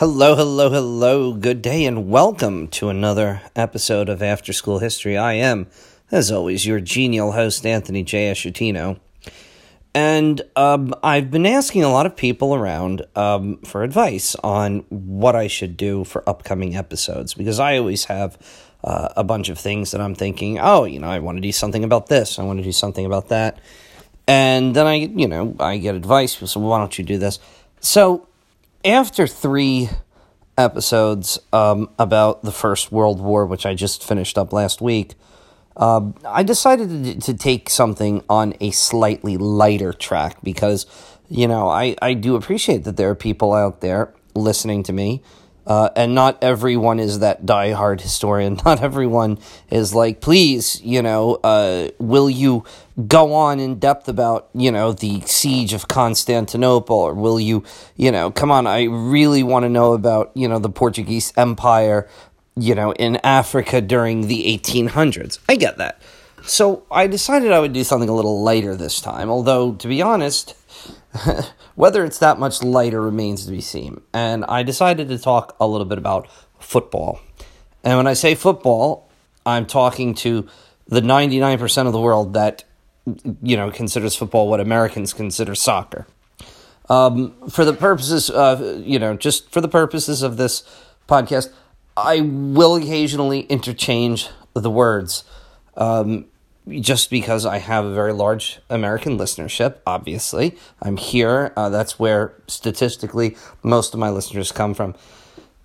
Hello, hello, hello. Good day and welcome to another episode of After School History. I am, as always, your genial host, Anthony J. Eschutino. And um, I've been asking a lot of people around um, for advice on what I should do for upcoming episodes because I always have uh, a bunch of things that I'm thinking, oh, you know, I want to do something about this, I want to do something about that. And then I, you know, I get advice. So why don't you do this? So after three episodes um, about the First World War, which I just finished up last week, uh, I decided to, to, take something on a slightly lighter track because, you know, I, I do appreciate that there are people out there listening to me uh, and not everyone is that diehard historian. Not everyone is like, please, you know, uh, will you go on in depth about, you know, the siege of Constantinople? Or will you, you know, come on, I really want to know about, you know, the Portuguese Empire, you know, in Africa during the 1800s. I get that. So I decided I would do something a little lighter this time, although, to be honest, Whether it's that much lighter remains to be seen. And I decided to talk a little bit about football. And when I say football, I'm talking to the 99% of the world that you know considers football what Americans consider soccer. Um, for the purposes of you know just for the purposes of this podcast, I will occasionally interchange the words. Um, just because I have a very large American listenership, obviously. I'm here. Uh, that's where statistically most of my listeners come from.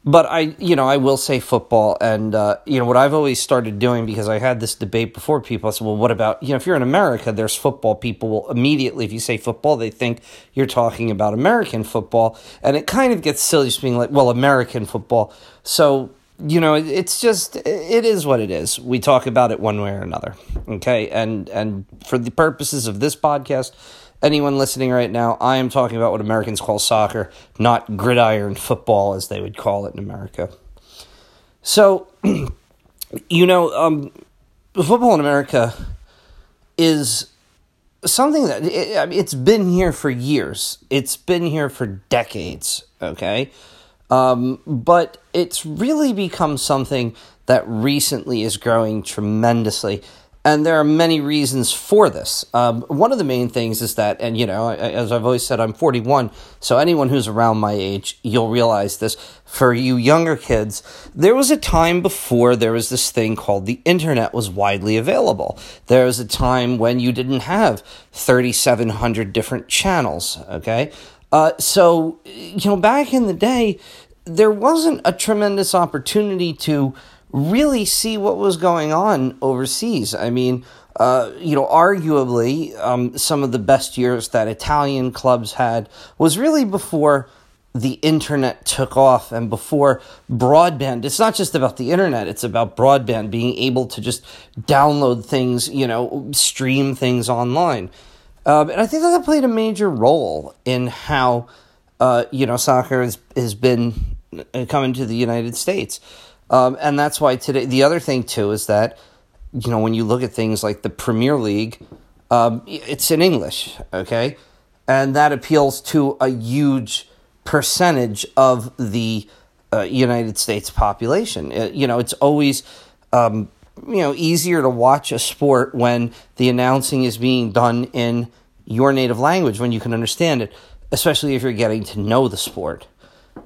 But I, you know, I will say football, and uh, you know what I've always started doing because I had this debate before. People I said, "Well, what about you know if you're in America? There's football." People will immediately, if you say football, they think you're talking about American football, and it kind of gets silly just being like, "Well, American football." So you know it's just it is what it is. We talk about it one way or another okay? And and for the purposes of this podcast anyone listening right now i am talking about what americans call soccer not gridiron football as they would call it in america. So you know um, football in america is something that it, it's been here for years. It's been here for decades okay um, but it's really become something that recently is growing tremendously. And there are many reasons for this. Um, one of the main things is that, and you know, as I've always said, I'm 41, so anyone who's around my age, you'll realize this. For you younger kids, there was a time before there was this thing called the internet was widely available. There was a time when you didn't have 3,700 different channels, okay? Uh, so, you know, back in the day, there wasn't a tremendous opportunity to really see what was going on overseas. I mean, uh, you know, arguably, um, some of the best years that Italian clubs had was really before the internet took off and before broadband. It's not just about the internet, it's about broadband being able to just download things, you know, stream things online. Um, and I think that played a major role in how, uh, you know, soccer has, has been uh, coming to the United States. Um, and that's why today, the other thing too is that, you know, when you look at things like the Premier League, um, it's in English, okay? And that appeals to a huge percentage of the uh, United States population. It, uh, you know, it's always um, you know easier to watch a sport when the announcing is being done in your native language when you can understand it especially if you're getting to know the sport.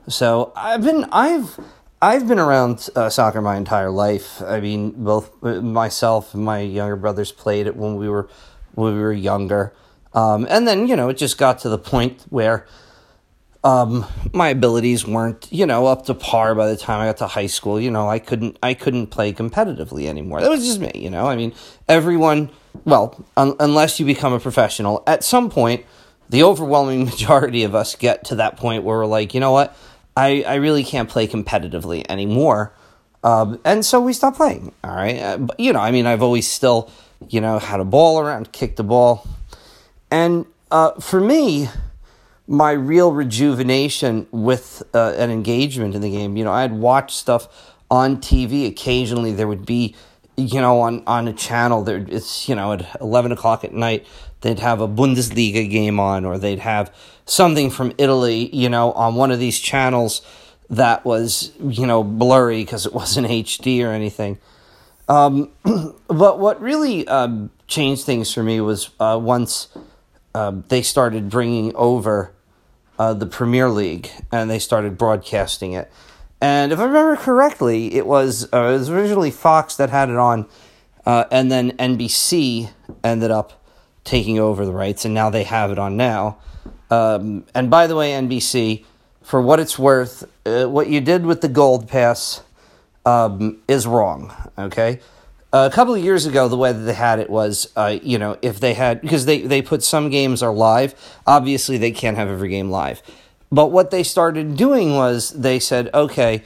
So i've been i've i've been around uh, soccer my entire life. I mean both uh, myself and my younger brothers played it when we were when we were younger. Um, and then you know it just got to the point where um, my abilities weren't, you know, up to par by the time I got to high school. You know, I couldn't, I couldn't play competitively anymore. That was just me, you know. I mean, everyone, well, un- unless you become a professional, at some point, the overwhelming majority of us get to that point where we're like, you know what, I, I really can't play competitively anymore. Um, and so we stop playing. All right, uh, but you know, I mean, I've always still, you know, had a ball around, kicked the ball, and uh, for me my real rejuvenation with uh, an engagement in the game. You know, I'd watch stuff on TV. Occasionally, there would be, you know, on on a channel there. It's you know at eleven o'clock at night they'd have a Bundesliga game on, or they'd have something from Italy. You know, on one of these channels that was you know blurry because it wasn't HD or anything. Um, but what really um, changed things for me was uh, once uh, they started bringing over uh, the Premier League and they started broadcasting it. And if I remember correctly, it was uh, it was originally Fox that had it on, uh, and then NBC ended up taking over the rights, and now they have it on now. Um, and by the way, NBC, for what it's worth, uh, what you did with the Gold Pass um, is wrong. Okay, a couple of years ago, the way that they had it was, uh, you know, if they had because they they put some games are live. Obviously, they can't have every game live. But what they started doing was they said, okay,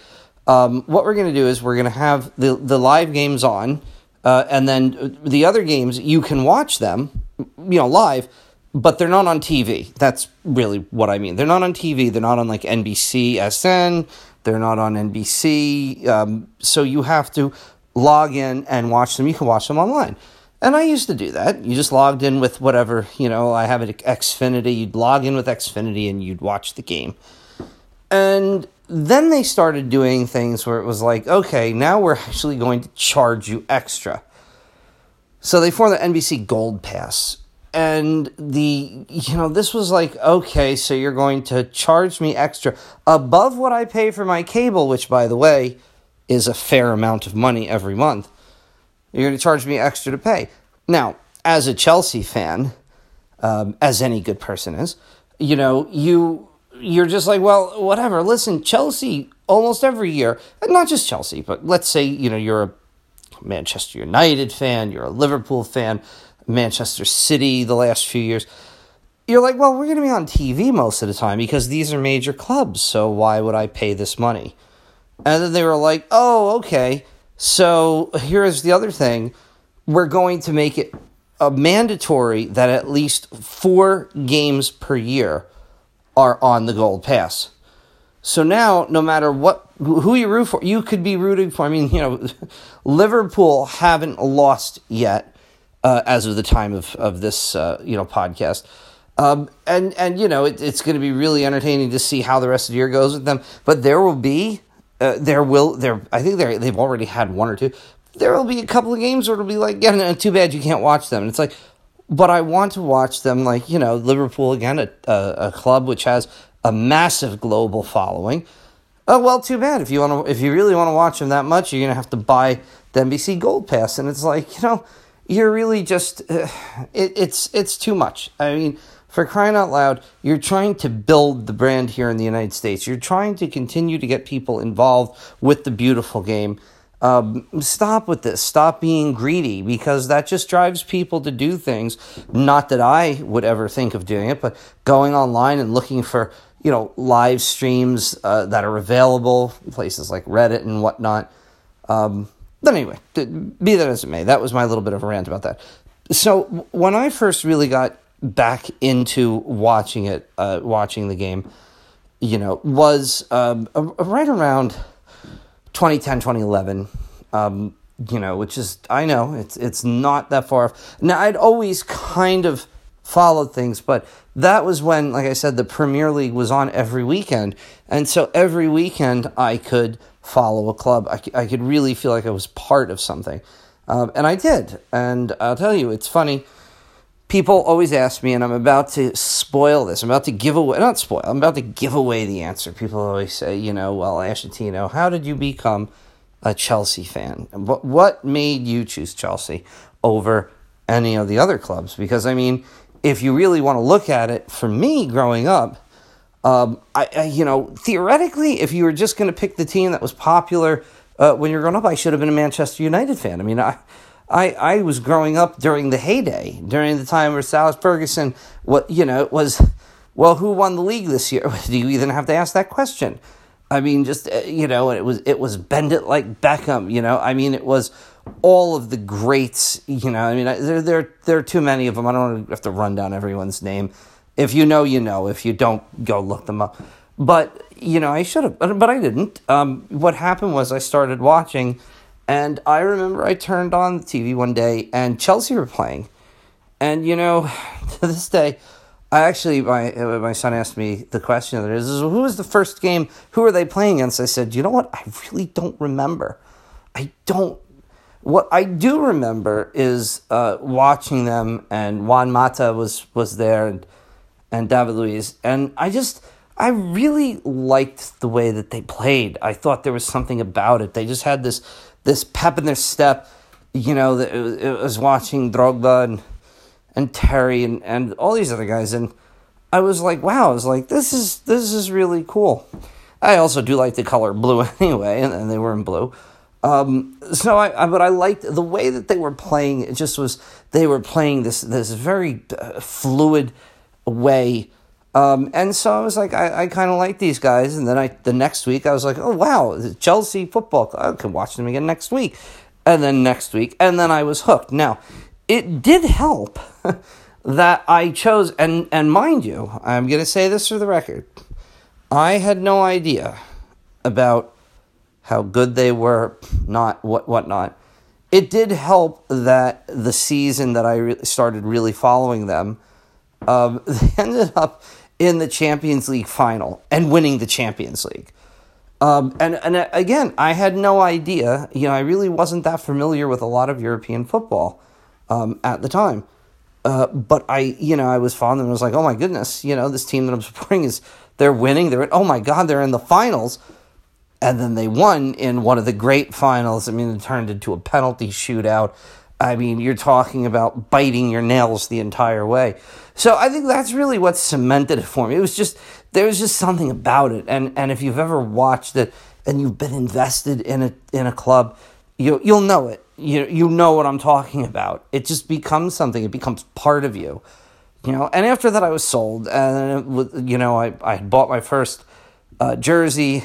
um, what we're going to do is we're going to have the, the live games on, uh, and then the other games, you can watch them, you know, live, but they're not on TV. That's really what I mean. They're not on TV. They're not on like NBC SN. They're not on NBC. Um, so you have to log in and watch them. You can watch them online. And I used to do that. You just logged in with whatever, you know, I have an Xfinity. You'd log in with Xfinity and you'd watch the game. And then they started doing things where it was like, okay, now we're actually going to charge you extra. So they formed the NBC Gold Pass. And the, you know, this was like, okay, so you're going to charge me extra above what I pay for my cable, which, by the way, is a fair amount of money every month. You're going to charge me extra to pay. Now, as a Chelsea fan, um, as any good person is, you know, you you're just like, well, whatever. Listen, Chelsea almost every year, and not just Chelsea, but let's say you know you're a Manchester United fan, you're a Liverpool fan, Manchester City the last few years. You're like, well, we're going to be on TV most of the time because these are major clubs, so why would I pay this money? And then they were like, oh, okay. So here's the other thing we're going to make it a mandatory that at least four games per year are on the gold pass. So now, no matter what, who you root for, you could be rooting for. I mean, you know, Liverpool haven't lost yet uh, as of the time of of this, uh, you know, podcast. Um, and and you know, it, it's going to be really entertaining to see how the rest of the year goes with them. But there will be uh, there will there I think they they've already had one or two. There will be a couple of games where it'll be like, yeah, no, too bad you can't watch them. And it's like, but I want to watch them. Like you know, Liverpool again, a a, a club which has a massive global following. Oh well, too bad. If you want to, if you really want to watch them that much, you're gonna have to buy the NBC Gold Pass, and it's like you know, you're really just uh, it, it's it's too much. I mean, for crying out loud, you're trying to build the brand here in the United States. You're trying to continue to get people involved with the beautiful game. Um, stop with this. Stop being greedy because that just drives people to do things. Not that I would ever think of doing it, but going online and looking for you know live streams uh, that are available, places like Reddit and whatnot. Um, but anyway, be that as it may, that was my little bit of a rant about that. So when I first really got back into watching it, uh, watching the game, you know, was um, right around 2010, 2011. Um, you know, which is I know it's it's not that far off. Now I'd always kind of followed things, but that was when, like I said, the Premier League was on every weekend, and so every weekend I could follow a club. I, I could really feel like I was part of something, um, and I did. And I'll tell you, it's funny people always ask me, and I'm about to spoil this. I'm about to give away, not spoil, I'm about to give away the answer. People always say, you know, well, Ashitino, how did you become a Chelsea fan? What, what made you choose Chelsea over any of the other clubs? Because, I mean, if you really want to look at it, for me growing up, um, I, I, you know, theoretically, if you were just going to pick the team that was popular uh, when you were growing up, I should have been a Manchester United fan. I mean, I, I, I was growing up during the heyday, during the time where Alex Ferguson, what you know, was well, who won the league this year? Do you even have to ask that question? I mean, just uh, you know, it was it was bend it like Beckham. You know, I mean, it was all of the greats. You know, I mean, there there there are too many of them. I don't have to run down everyone's name. If you know, you know. If you don't, go look them up. But you know, I should have, but I didn't. Um, what happened was I started watching and I remember I turned on the TV one day and Chelsea were playing. And, you know, to this day, I actually, my uh, my son asked me the question that is, who was the first game? Who are they playing against? I said, you know what? I really don't remember. I don't. What I do remember is uh, watching them, and Juan Mata was was there, and and David Luiz, and I just I really liked the way that they played. I thought there was something about it. They just had this this pep in their step. You know, it, it was watching Drogba and and Terry and, and all these other guys. And I was like, wow, I was like, this is this is really cool. I also do like the color blue anyway, and, and they were in blue. Um, so I, I, but I liked the way that they were playing. It just was they were playing this this very uh, fluid way. Um, and so I was like, I, I kind of like these guys. And then I the next week I was like, oh wow, Chelsea football. I can watch them again next week, and then next week, and then I was hooked. Now it did help that I chose, and, and mind you, I'm going to say this for the record. I had no idea about how good they were, not what whatnot. It did help that the season that I re- started really following them, um, they ended up in the Champions League final and winning the Champions League. Um, and and uh, again, I had no idea. You know, I really wasn't that familiar with a lot of European football um, at the time. Uh, but I, you know, I was fond and I was like, oh my goodness, you know, this team that I'm supporting is they're winning. They're oh my god, they're in the finals, and then they won in one of the great finals. I mean, it turned into a penalty shootout. I mean, you're talking about biting your nails the entire way. So I think that's really what cemented it for me. It was just there was just something about it, and and if you've ever watched it and you've been invested in a in a club, you you'll know it you you know what I'm talking about. It just becomes something. It becomes part of you, you know. And after that, I was sold, and you know, I I bought my first uh, jersey,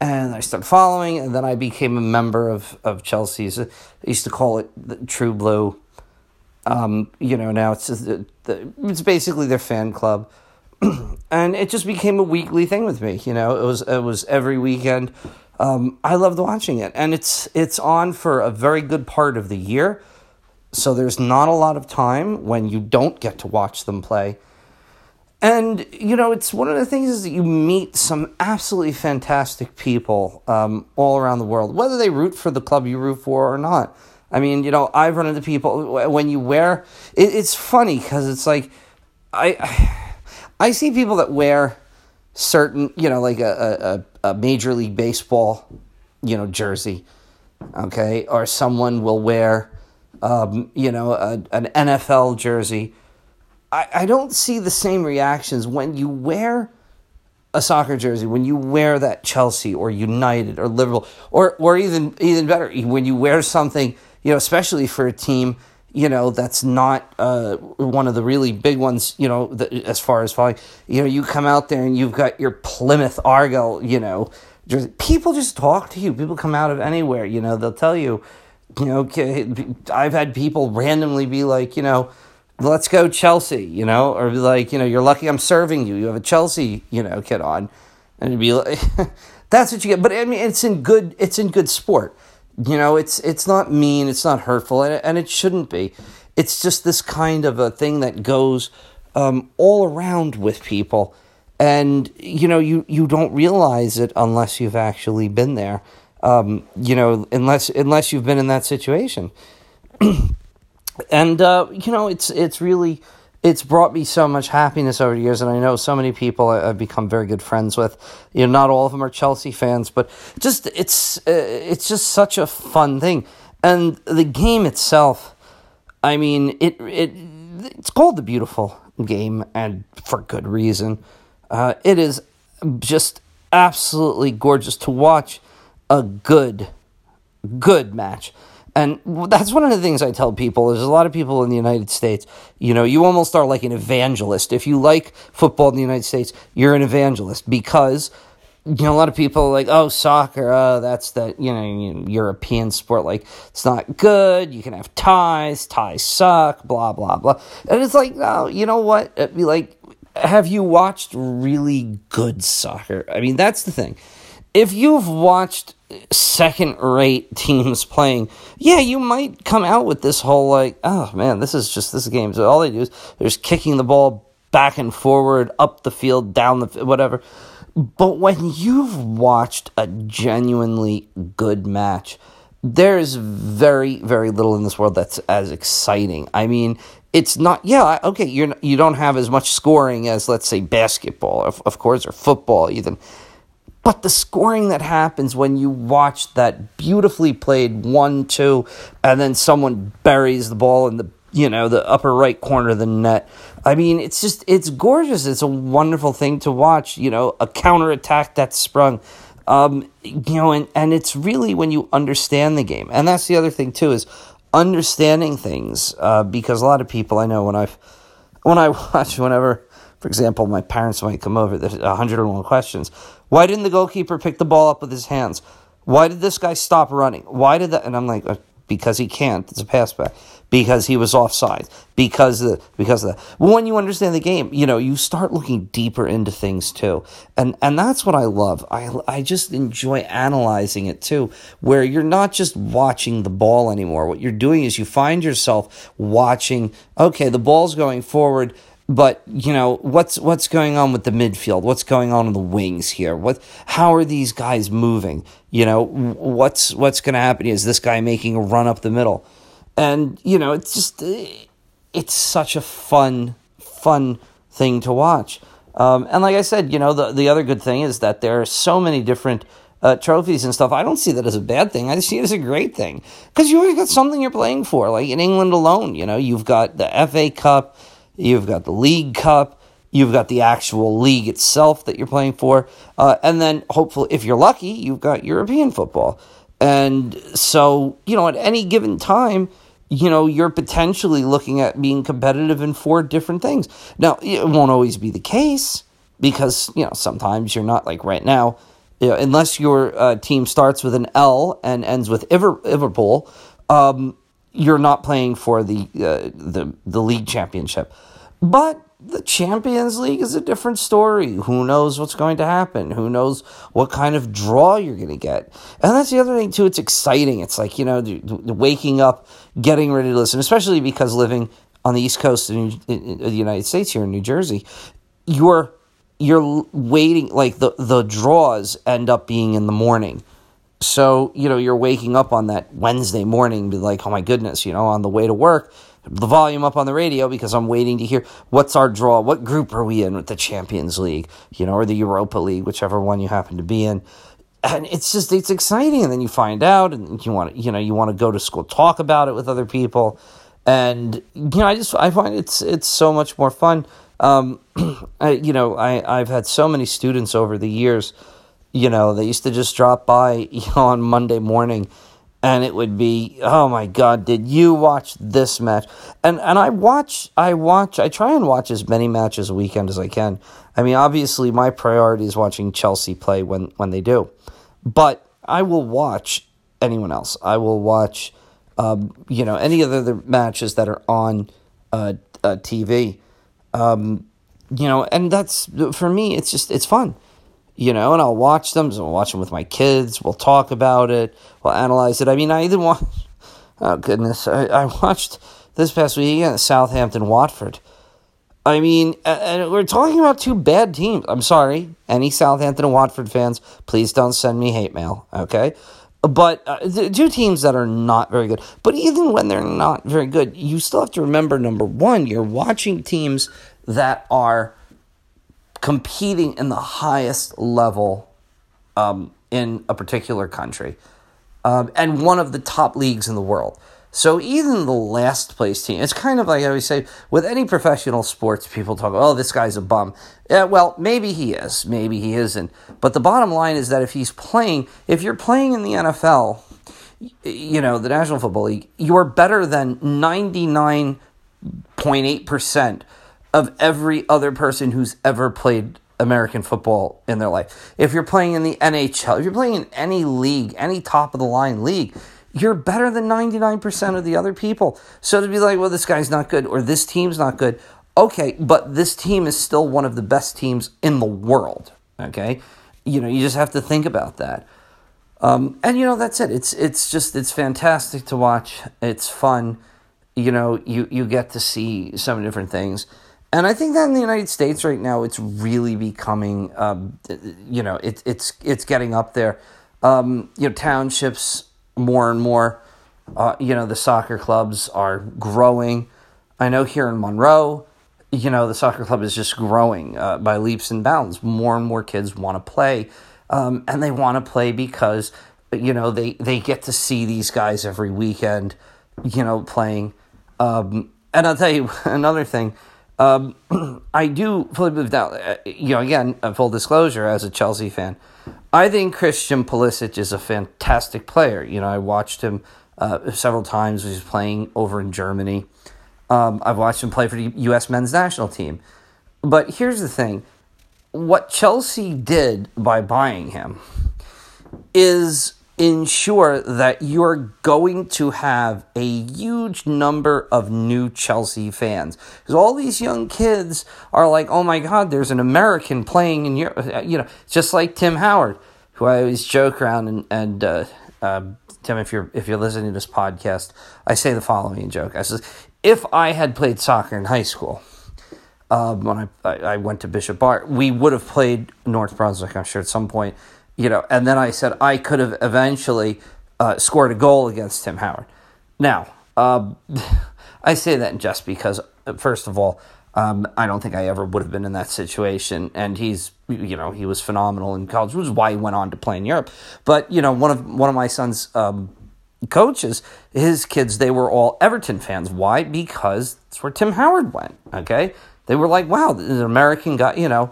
and I started following, and then I became a member of of Chelsea's. I used to call it the True Blue. Um, you know, now it's just the, the, it's basically their fan club, and it just became a weekly thing with me. You know, it was it was every weekend um, I loved watching it, and it's it's on for a very good part of the year. So there's not a lot of time when you don't get to watch them play. And you know, it's one of the things is that you meet some absolutely fantastic people um, all around the world, whether they root for the club you root for or not. I mean, you know, I've run into people when you wear. It, it's funny because it's like I I see people that wear certain, you know, like a, a, a Major League Baseball, you know, jersey, okay, or someone will wear, um, you know, a, an NFL jersey. I, I don't see the same reactions when you wear a soccer jersey, when you wear that Chelsea or United or Liverpool, or or even even better, when you wear something, you know, especially for a team you know that's not uh, one of the really big ones you know the, as far as following you know you come out there and you've got your plymouth argyle you know just, people just talk to you people come out of anywhere you know they'll tell you you know i've had people randomly be like you know let's go chelsea you know or be like you know you're lucky i'm serving you you have a chelsea you know kit on and be like that's what you get but i mean it's in good it's in good sport you know, it's it's not mean, it's not hurtful, and and it shouldn't be. It's just this kind of a thing that goes um, all around with people, and you know, you you don't realize it unless you've actually been there. Um, you know, unless unless you've been in that situation, and uh, you know, it's it's really it's brought me so much happiness over the years, and I know so many people I've become very good friends with. You know, not all of them are Chelsea fans, but just it's uh, it's just such a fun thing, and the game itself. I mean, it it it's called the beautiful game, and for good reason. Uh, it is just absolutely gorgeous to watch a good, good match. And that's one of the things I tell people. There's a lot of people in the United States, you know, you almost are like an evangelist. If you like football in the United States, you're an evangelist because, you know, a lot of people are like, oh, soccer, oh, that's the, you know, European sport. Like, it's not good. You can have ties. Ties suck, blah, blah, blah. And it's like, oh, you know what? It'd be like, have you watched really good soccer? I mean, that's the thing. If you've watched second rate teams playing, yeah, you might come out with this whole like, oh man, this is just this game. So all they do is they're just kicking the ball back and forward, up the field, down the whatever. But when you've watched a genuinely good match, there's very very little in this world that's as exciting. I mean, it's not yeah okay you're you don't have as much scoring as let's say basketball of, of course or football even but the scoring that happens when you watch that beautifully played one two and then someone buries the ball in the you know the upper right corner of the net i mean it's just it's gorgeous it's a wonderful thing to watch you know a counter attack that's sprung um, you know, and, and it's really when you understand the game. And that's the other thing, too, is understanding things. Uh, because a lot of people I know when I've, when I watch, whenever, for example, my parents might come over, there's 101 questions. Why didn't the goalkeeper pick the ball up with his hands? Why did this guy stop running? Why did that? And I'm like, uh, because he can't. It's a pass back. Because he was offside. Because of, because of that. Well, when you understand the game, you know, you start looking deeper into things too. And and that's what I love. I I just enjoy analyzing it too, where you're not just watching the ball anymore. What you're doing is you find yourself watching, okay, the ball's going forward but you know what's what's going on with the midfield? What's going on in the wings here? What how are these guys moving? You know what's what's going to happen? Is this guy making a run up the middle? And you know it's just it's such a fun fun thing to watch. Um, and like i said you know the the other good thing is that there are so many different uh, trophies and stuff. I don't see that as a bad thing. I see it as a great thing. Because you always got something you're playing for. Like in England alone, you know, you've got the FA Cup, You've got the League Cup. You've got the actual league itself that you're playing for. Uh, and then, hopefully, if you're lucky, you've got European football. And so, you know, at any given time, you know, you're potentially looking at being competitive in four different things. Now, it won't always be the case because, you know, sometimes you're not like right now, you know, unless your uh, team starts with an L and ends with Liverpool, um, you're not playing for the, uh, the, the league championship. But the Champions League is a different story. Who knows what's going to happen? Who knows what kind of draw you're going to get? And that's the other thing, too. It's exciting. It's like, you know, waking up, getting ready to listen, especially because living on the East Coast in the United States here in New Jersey, you're you're waiting like the the draws end up being in the morning so you know you're waking up on that wednesday morning be like oh my goodness you know on the way to work the volume up on the radio because I'm waiting to hear what's our draw, what group are we in with the Champions League, you know, or the Europa League, whichever one you happen to be in. And it's just it's exciting, and then you find out, and you want to you know you want to go to school, talk about it with other people, and you know I just I find it's it's so much more fun. Um, I, you know I I've had so many students over the years, you know they used to just drop by you know, on Monday morning and it would be oh my god did you watch this match? And and i watch i watch i try and watch as many matches a weekend as i can. I mean obviously my priority is watching chelsea play when when they do. But i will watch anyone else. I will watch um, you know any other, the matches that are on uh, uh, tv um, you know and that's for me it's just it's fun you know, and I'll watch them. So I'll watch them with my kids. We'll talk about it. We'll analyze it. I mean, I even watch. Oh goodness, I, I watched this past weekend Southampton Watford. I mean, and we're talking about two bad teams. I'm sorry, any Southampton and Watford fans, please don't send me hate mail. Okay, but uh, two teams that are not very good. But even when they're not very good, you still have to remember number one, you're watching teams that are competing in the highest level um, in a particular country um, and one of the top leagues in the world. So even the last place team, it's kind of like I always say with any professional sports, people talk, oh, this guy's a bum. Yeah, well, maybe he is, maybe he isn't. But the bottom line is that if he's playing, if you're playing in the NFL, you know, the National Football League, you are better than 99.8% of every other person who's ever played American football in their life. If you're playing in the NHL, if you're playing in any league, any top of the line league, you're better than 99% of the other people. So to be like, well, this guy's not good or this team's not good, okay, but this team is still one of the best teams in the world, okay? You know, you just have to think about that. Um, and you know that's it. It's it's just it's fantastic to watch. It's fun. You know, you you get to see some different things And I think that in the United States right now, it's really becoming, um, you know, it, it's it's getting up there. Um, you know, townships more and more. Uh, you know, the soccer clubs are growing. I know here in Monroe, you know, the soccer club is just growing uh, by leaps and bounds. More and more kids want to play, um, and they want to play because you know they they get to see these guys every weekend. You know, playing. Um, and I'll tell you another thing. Um, I do fully believe that, uh, you know, again, full disclosure as a Chelsea fan, I think Christian Pulisic is a fantastic player. You know, I watched him uh, several times. When he was playing over in Germany. Um, I've watched him play for the U.S. men's national team. But here's the thing what Chelsea did by buying him is ensure that you're going to have a huge number of new Chelsea fans. Because all these young kids are like, oh my God, there's an American playing in Europe. You know, just like Tim Howard, who I always joke around and, and uh, uh, Tim, if you're if you're listening to this podcast, I say the following joke. I says, if I had played soccer in high school, um, when I, I went to Bishop Ahr, we would have played North Brunswick, I'm sure, at some point you know, and then I said I could have eventually uh, scored a goal against Tim Howard. Now, um, I say that just because, first of all, um, I don't think I ever would have been in that situation. And he's, you know, he was phenomenal in college, which is why he went on to play in Europe. But you know, one of one of my son's um, coaches, his kids, they were all Everton fans. Why? Because that's where Tim Howard went. Okay, they were like, wow, an American guy, you know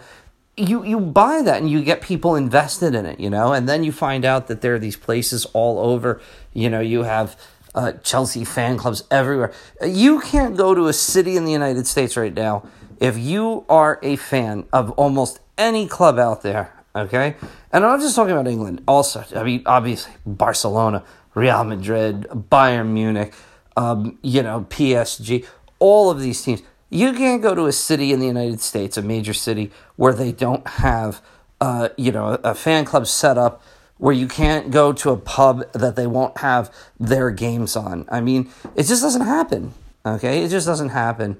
you you buy that and you get people invested in it, you know, and then you find out that there are these places all over. You know, you have uh, Chelsea fan clubs everywhere. You can't go to a city in the United States right now if you are a fan of almost any club out there. Okay, and I'm not just talking about England. Also, I mean, obviously Barcelona, Real Madrid, Bayern Munich, um, you know, PSG, all of these teams you can't go to a city in the United States, a major city, where they don't have, uh, you know, a fan club set up where you can't go to a pub that they won't have their games on. I mean, it just doesn't happen. Okay, it just doesn't happen.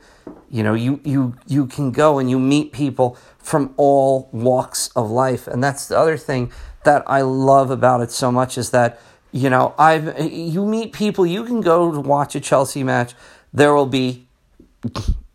You know, you you you can go and you meet people from all walks of life, and that's the other thing that I love about it so much is that you know I've you meet people. You can go to watch a Chelsea match. There will be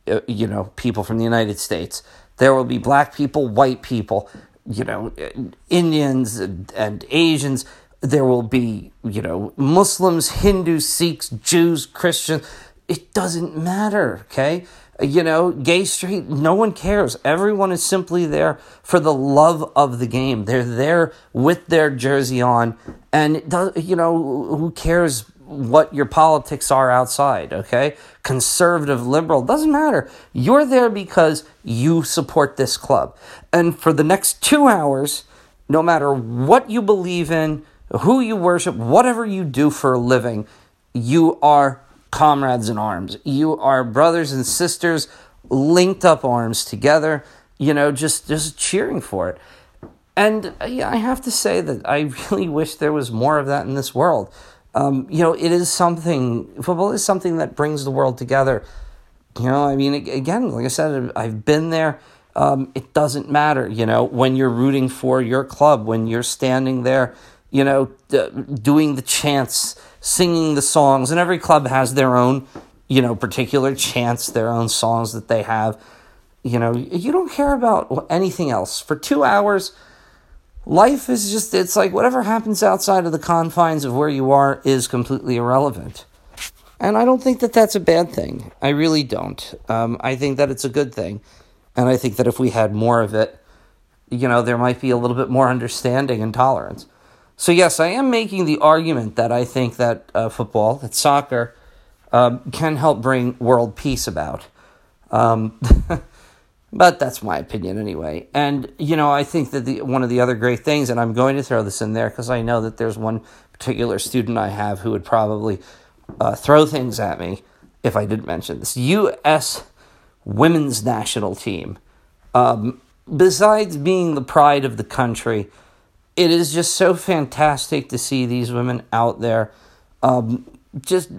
Uh, you know, people from the United States. There will be black people, white people, you know, uh, Indians and, and Asians. There will be, you know, Muslims, Hindus, Sikhs, Jews, Christians. It doesn't matter, okay? Uh, you know, gay, straight, no one cares. Everyone is simply there for the love of the game. They're there with their jersey on, and, does, you know, who cares what your politics are outside, okay? Conservative, liberal, doesn't matter. You're there because you support this club. And for the next two hours, no matter what you believe in, who you worship, whatever you do for a living, you are comrades in arms. You are brothers and sisters linked up arms together, you know, just, just cheering for it. And yeah, I have to say that I really wish there was more of that in this world um, you know, it is something, football is something that brings the world together. You know, I mean, again, like I said, I've been there. Um, it doesn't matter, you know, when you're rooting for your club, when you're standing there, you know, d- doing the chants, singing the songs, and every club has their own, you know, particular chants, their own songs that they have. You know, you don't care about anything else. For two hours, life is just, it's like whatever happens outside of the confines of where you are is completely irrelevant. And I don't think that that's a bad thing. I really don't. Um, I think that it's a good thing. And I think that if we had more of it, you know, there might be a little bit more understanding and tolerance. So, yes, I am making the argument that I think that uh, football, that soccer, um, can help bring world peace about. Um, But that's my opinion anyway. And, you know, I think that the, one of the other great things, and I'm going to throw this in there because I know that there's one particular student I have who would probably uh, throw things at me if I didn't mention this. U.S. women's national team. Um, besides being the pride of the country, it is just so fantastic to see these women out there um, just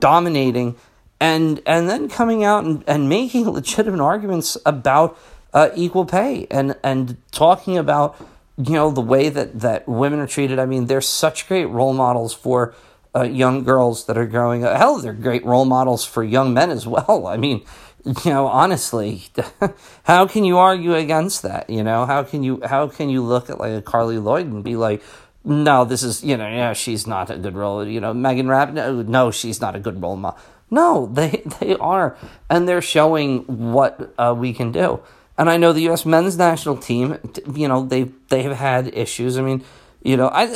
dominating and and then coming out and, and making legitimate arguments about uh, equal pay and and talking about you know the way that that women are treated. I mean, they're such great role models for uh, young girls that are growing up. Hell, they're great role models for young men as well. I mean, you know, honestly, how can you argue against that? You know, how can you how can you look at like a Carli Lloyd and be like, no, this is you know, yeah, she's not a good role. You know, Megan Rapp, no, no, she's not a good role model. No, they they are, and they're showing what uh, we can do. And I know the U.S. men's national team, you know, they they have had issues. I mean, you know, I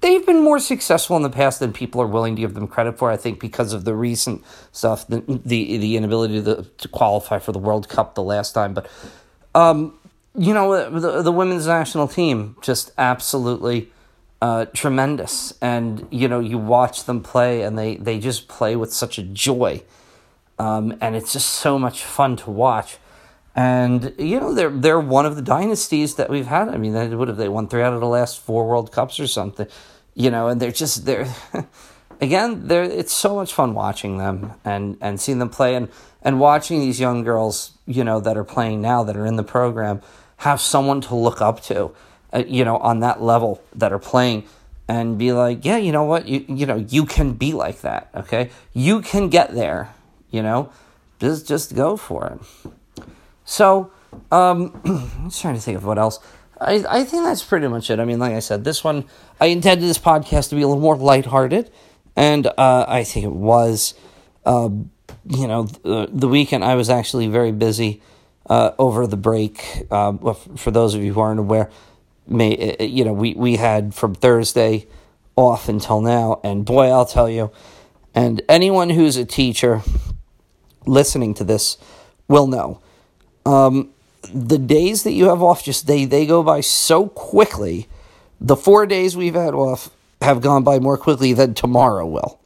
they've been more successful in the past than people are willing to give them credit for. I think because of the recent stuff, the the, the inability to, to qualify for the World Cup the last time, but um, you know, the the women's national team just absolutely uh, tremendous, and you know, you watch them play, and they they just play with such a joy, um, and it's just so much fun to watch. And you know they're they're one of the dynasties that we've had. I mean, they would have they won three out of the last four World Cups or something, you know. And they're just they're again they're it's so much fun watching them and and seeing them play and and watching these young girls you know that are playing now that are in the program have someone to look up to, uh, you know, on that level that are playing and be like, yeah, you know what, you you know you can be like that, okay, you can get there, you know, just just go for it. So, um, I'm just trying to think of what else. I, I think that's pretty much it. I mean, like I said, this one, I intended this podcast to be a little more lighthearted, and uh, I think it was. Uh, you know, the, the weekend I was actually very busy uh, over the break. Um, for those of you who aren't aware, may you know we we had from Thursday off until now, and boy, I'll tell you, and anyone who's a teacher listening to this will know um, the days that you have off just they they go by so quickly. The four days we've had off have gone by more quickly than tomorrow will.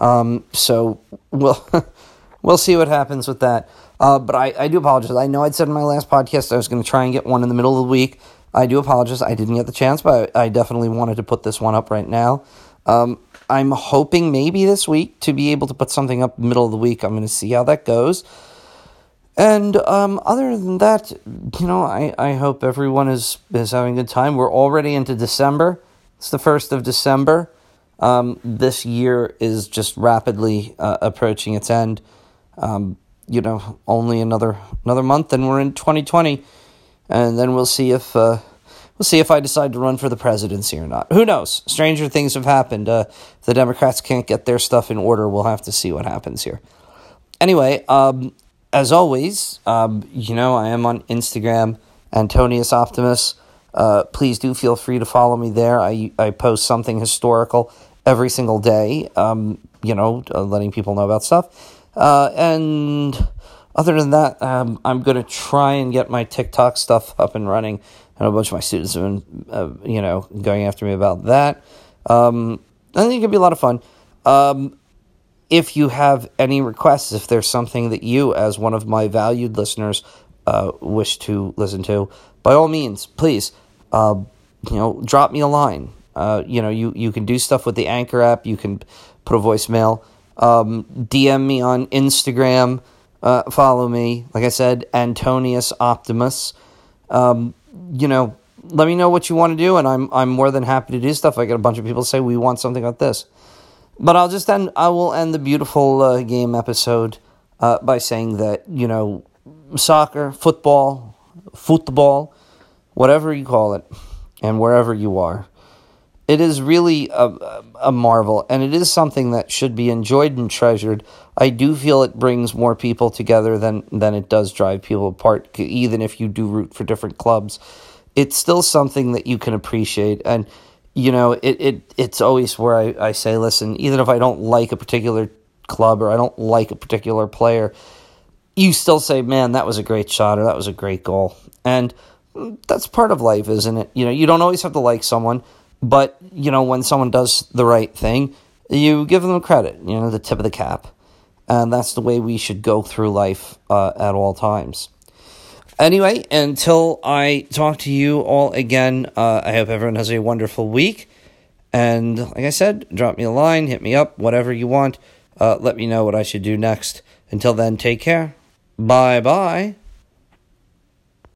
Um, so we'll we'll see what happens with that. Uh, but I, I do apologize. I know I'd said in my last podcast I was going to try and get one in the middle of the week. I do apologize. I didn't get the chance, but I, definitely wanted to put this one up right now. Um, I'm hoping maybe this week to be able to put something up middle of the week. I'm going to see how that goes. And um, other than that, you know, I, I hope everyone is, is having a good time. We're already into December. It's the 1st of December. Um, this year is just rapidly uh, approaching its end. Um, you know, only another another month, and we're in 2020, and then we'll see if uh, we'll see if I decide to run for the presidency or not. Who knows? Stranger things have happened. Uh, if the Democrats can't get their stuff in order, we'll have to see what happens here. Anyway, um, as always, um, you know, I am on Instagram, Antonius Optimus. Uh, please do feel free to follow me there. I, I post something historical every single day, um, you know, uh, letting people know about stuff. Uh, and other than that, um, I'm going to try and get my TikTok stuff up and running. And a bunch of my students have been, uh, you know, going after me about that. Um, I think it could be a lot of fun. Um, if you have any requests, if there's something that you, as one of my valued listeners, uh, wish to listen to, by all means, please, uh, you know, drop me a line. Uh, you know, you, you can do stuff with the Anchor app. You can put a voicemail. Um, DM me on Instagram. Uh, follow me. Like I said, Antonius Optimus. Um, you know, let me know what you want to do, and I'm I'm more than happy to do stuff. I get a bunch of people say we want something like this. But I'll just end. I will end the beautiful uh, game episode uh, by saying that you know, soccer, football, football, whatever you call it, and wherever you are, it is really a, a marvel, and it is something that should be enjoyed and treasured. I do feel it brings more people together than than it does drive people apart. Even if you do root for different clubs, it's still something that you can appreciate and you know, it, it it's always where I, I say, listen, even if I don't like a particular club or I don't like a particular player, you still say, man, that was a great shot or that was a great goal. And mm, that's part of life, isn't it? You know, you don't always have to like someone, but, you know, when someone does the right thing, you give them credit, you know, the tip of the cap. And that's the way we should go through life uh, at all times. Anyway, until I talk to you all again, uh, I hope everyone has a wonderful week. And like I said, drop me a line, hit me up, whatever you want. uh, let me know what I should do next. Until then, take care. Bye bye.